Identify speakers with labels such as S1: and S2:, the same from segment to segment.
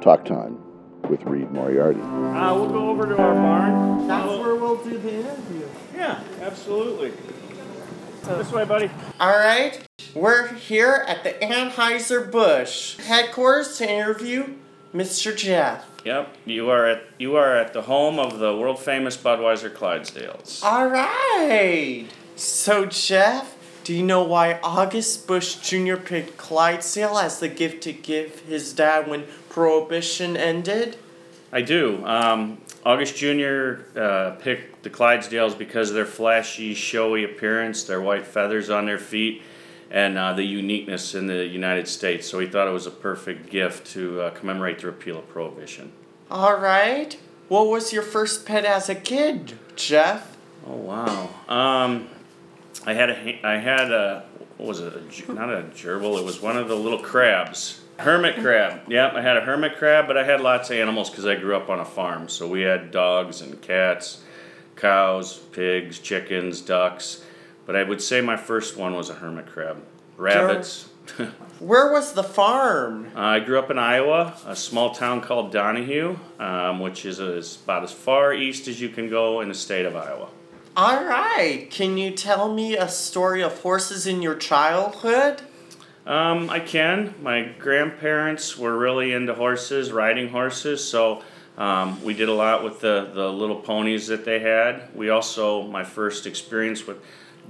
S1: Talk Time with Reed Moriarty.
S2: Uh, we'll go over to our barn.
S3: That's where we'll do the interview.
S2: Yeah, absolutely. This way, buddy.
S3: All right, we're here at the Anheuser-Busch headquarters to interview Mr. Jeff.
S2: Yep, you are at you are at the home of the world famous Budweiser Clydesdales.
S3: All right. So, Jeff, do you know why August Busch Jr. picked Clydesdale as the gift to give his dad when Prohibition ended?
S2: I do. Um, August Jr. Uh, picked the Clydesdales because of their flashy, showy appearance, their white feathers on their feet, and uh, the uniqueness in the United States. So he thought it was a perfect gift to uh, commemorate the repeal of Prohibition.
S3: All right. What was your first pet as a kid, Jeff?
S2: Oh wow. Um, I had a I had a what was it? A, not a gerbil. It was one of the little crabs. Hermit crab. Yep, I had a hermit crab, but I had lots of animals because I grew up on a farm. So we had dogs and cats, cows, pigs, chickens, ducks. But I would say my first one was a hermit crab. Rabbits.
S3: Where was the farm?
S2: Uh, I grew up in Iowa, a small town called Donahue, um, which is, is about as far east as you can go in the state of Iowa.
S3: All right. Can you tell me a story of horses in your childhood?
S2: Um, I can. My grandparents were really into horses, riding horses, so um, we did a lot with the, the little ponies that they had. We also, my first experience with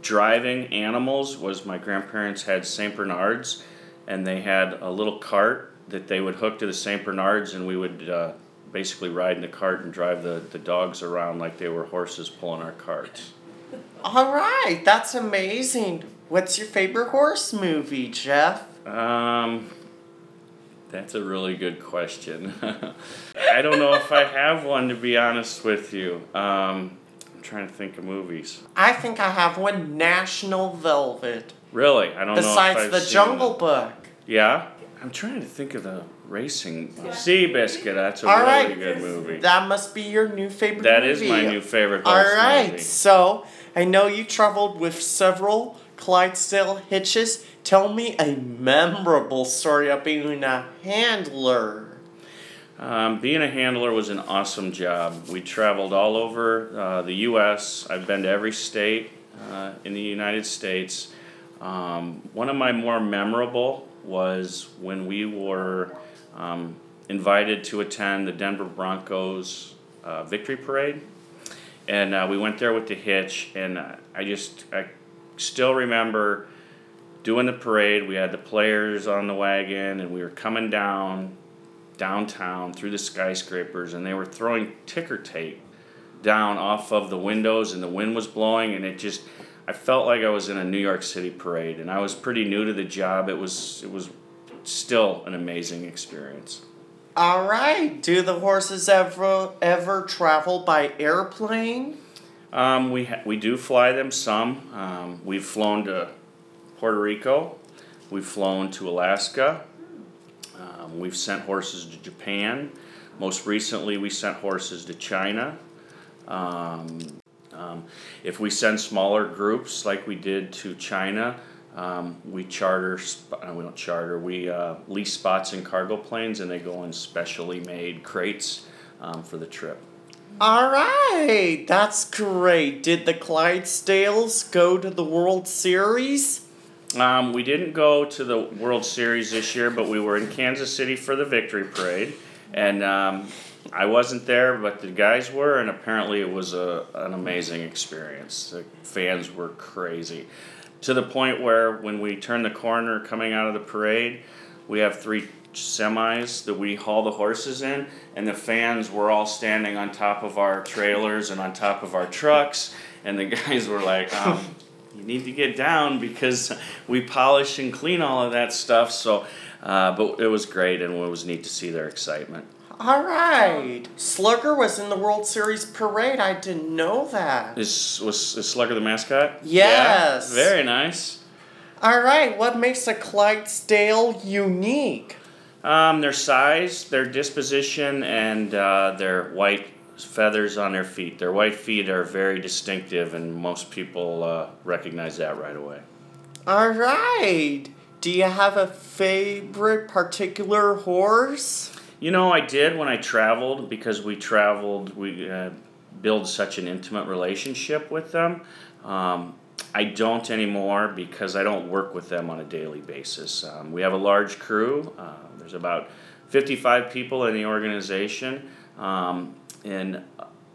S2: driving animals was my grandparents had St. Bernards, and they had a little cart that they would hook to the St. Bernards, and we would uh, basically ride in the cart and drive the, the dogs around like they were horses pulling our carts.
S3: All right. That's amazing. What's your favorite horse movie, Jeff?
S2: Um, that's a really good question. I don't know if I have one to be honest with you. Um, I'm trying to think of movies.
S3: I think I have one National Velvet.
S2: Really, I don't know.
S3: Besides the
S2: seen
S3: Jungle
S2: it.
S3: Book.
S2: Yeah, I'm trying to think of the racing. Seabiscuit. That's a
S3: All
S2: really
S3: right.
S2: good movie.
S3: That must be your new favorite
S2: That
S3: movie.
S2: is my new favorite
S3: All
S2: horse
S3: right.
S2: movie.
S3: So I know you traveled with several Clydesdale hitches. Tell me a memorable story of being a handler.
S2: Um, being a handler was an awesome job. We traveled all over uh, the U.S. I've been to every state uh, in the United States. Um, one of my more memorable was when we were um, invited to attend the Denver Broncos uh, victory parade, and uh, we went there with the hitch. And uh, I just I still remember doing the parade. We had the players on the wagon, and we were coming down downtown through the skyscrapers and they were throwing ticker tape down off of the windows and the wind was blowing and it just I felt like I was in a New York City parade and I was pretty new to the job. It was it was still an amazing experience.
S3: All right. Do the horses ever ever travel by airplane?
S2: Um, we ha- we do fly them some. Um, we've flown to Puerto Rico. We've flown to Alaska. Um, we've sent horses to Japan. Most recently, we sent horses to China. Um, um, if we send smaller groups like we did to China, um, we charter. Sp- uh, we don't charter. We uh, lease spots in cargo planes, and they go in specially made crates for the trip.
S3: All right. That's great. Did the Clydesdales go to the World Series?
S2: Um, we didn't go to the World Series this year, but we were in Kansas City for the victory parade, and um, I wasn't there, but the guys were, and apparently it was a, an amazing experience. The fans were crazy, to the point where when we turned the corner coming out of the parade, we have three semis that we haul the horses in, and the fans were all standing on top of our trailers and on top of our trucks, and the guys were like, um, "You need to get down because we polish and clean all of that stuff." So, uh, but it was great, and it was neat to see their excitement.
S3: All right. Slugger was in the World Series parade. I didn't know that.
S2: Is was is Slugger the mascot?
S3: Yes.
S2: Yeah, very nice.
S3: All right. What makes a Clydesdale unique?
S2: Um, their size, their disposition, and uh, their white feathers on their feet. Their white feet are very distinctive, and most people uh, recognize that right away.
S3: All right. Do you have a favorite particular horse?
S2: You know, I did when I traveled because we traveled. We uh, build such an intimate relationship with them. Um, I don't anymore because I don't work with them on a daily basis. Um, we have a large crew. Uh, there's about 55 people in the organization, um, and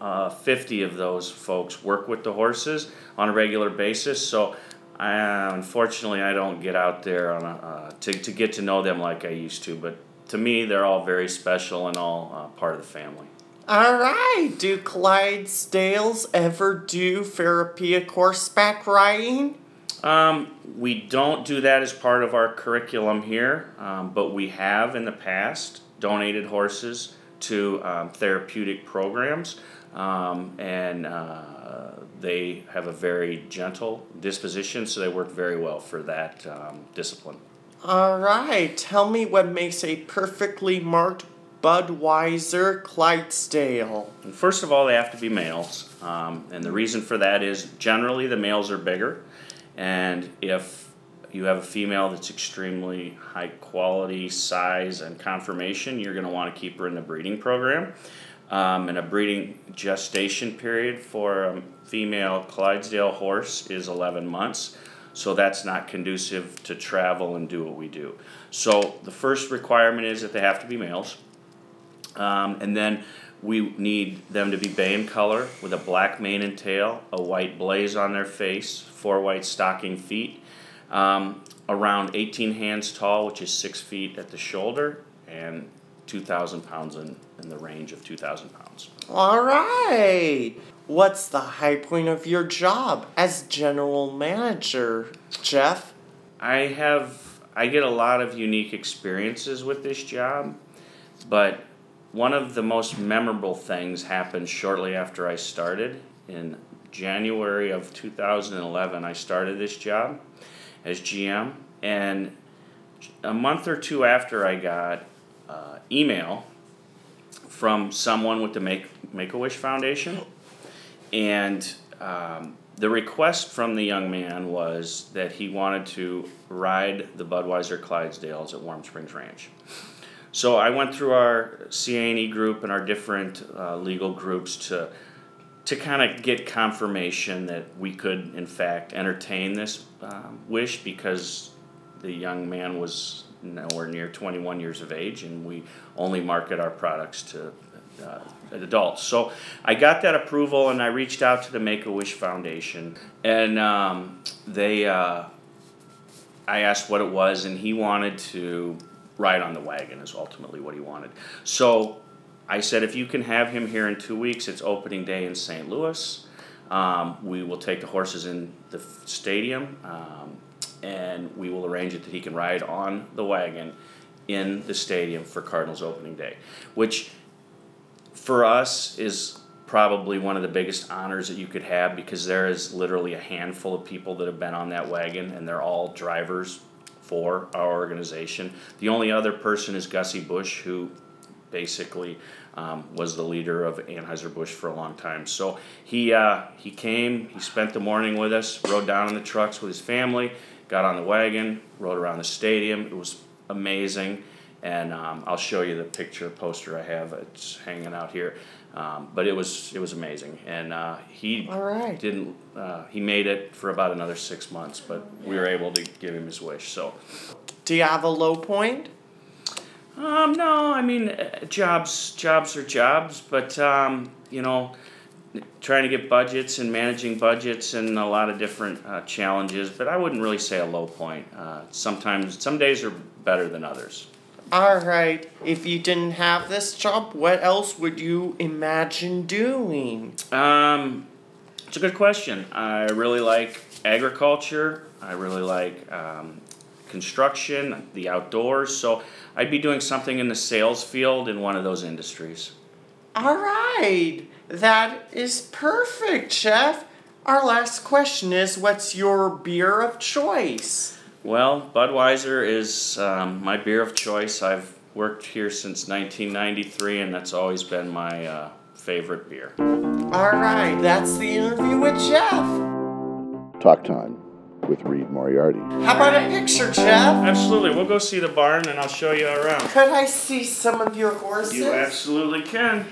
S2: uh, 50 of those folks work with the horses on a regular basis. So, I, unfortunately, I don't get out there on a, uh, to, to get to know them like I used to. But to me, they're all very special and all uh, part of the family.
S3: All right. Do Clydesdales ever do therapeutic horseback riding?
S2: Um, we don't do that as part of our curriculum here, um, but we have in the past donated horses to um, therapeutic programs, um, and uh, they have a very gentle disposition, so they work very well for that um, discipline.
S3: All right. Tell me what makes a perfectly marked Budweiser Clydesdale.
S2: First of all, they have to be males, um, and the reason for that is generally the males are bigger, and if you have a female that's extremely high quality size and conformation, you're going to want to keep her in the breeding program. Um, and a breeding gestation period for a female Clydesdale horse is 11 months. So that's not conducive to travel and do what we do. So the first requirement is that they have to be males. Um, and then we need them to be bay in color with a black mane and tail, a white blaze on their face, four white stocking feet, um, around 18 hands tall, which is six feet at the shoulder, and 2,000 pounds in, in the range of 2,000 pounds.
S3: All right. What's the high point of your job as general manager, Jeff?
S2: I have I get a lot of unique experiences with this job, but one of the most memorable things happened shortly after I started in January of 2011. I started this job as GM, and a month or two after I got uh, email from someone with the Make Make a Wish Foundation, and um, the request from the young man was that he wanted to ride the Budweiser Clydesdales at Warm Springs Ranch. So I went through our CANE group and our different uh, legal groups to to kind of get confirmation that we could in fact entertain this um, wish because the young man was nowhere near 21 years of age and we only market our products to uh, adults. So I got that approval and I reached out to the Make a Wish Foundation and um, they, uh, I asked what it was and he wanted to ride on the wagon is ultimately what he wanted. So I said if you can have him here in two weeks, it's opening day in St. Louis. Um, we will take the horses in the stadium um, and we will arrange it that he can ride on the wagon in the stadium for Cardinals opening day, which for us is probably one of the biggest honors that you could have because there is literally a handful of people that have been on that wagon and they're all drivers for our organization. The only other person is Gussie Busch, who basically um, was the leader of Anheuser-Busch for a long time. So he, uh, he came, he spent the morning with us, rode down in the trucks with his family, got on the wagon, rode around the stadium. It was amazing. And um, I'll show you the picture poster I have. It's hanging out here. Um, but it was it was amazing, and uh, he
S3: right.
S2: didn't. Uh, he made it for about another six months, but we were able to give him his wish. So
S3: Do you have a low point?
S2: Um, no, I mean, uh, jobs, jobs are jobs, but um, you know, trying to get budgets and managing budgets and a lot of different uh, challenges. But I wouldn't really say a low point. Uh, sometimes, some days are better than others.
S3: All right. If you didn't have this job, what else would you imagine doing?
S2: Um, it's a good question. I really like agriculture. I really like um, construction, the outdoors. So I'd be doing something in the sales field in one of those industries.
S3: All right. That is perfect, Jeff. Our last question is what's your beer of choice?
S2: Well, Budweiser is um, my beer of choice. I've worked here since 1993, and that's always been my uh, favorite beer.
S3: All right. That's the interview with Jeff.
S1: Talk Time with Reed Moriarty.
S3: How about a picture, Jeff?
S2: Absolutely. We'll go see the barn and I'll show you around.
S3: Could I see some of your horses?
S2: You absolutely can.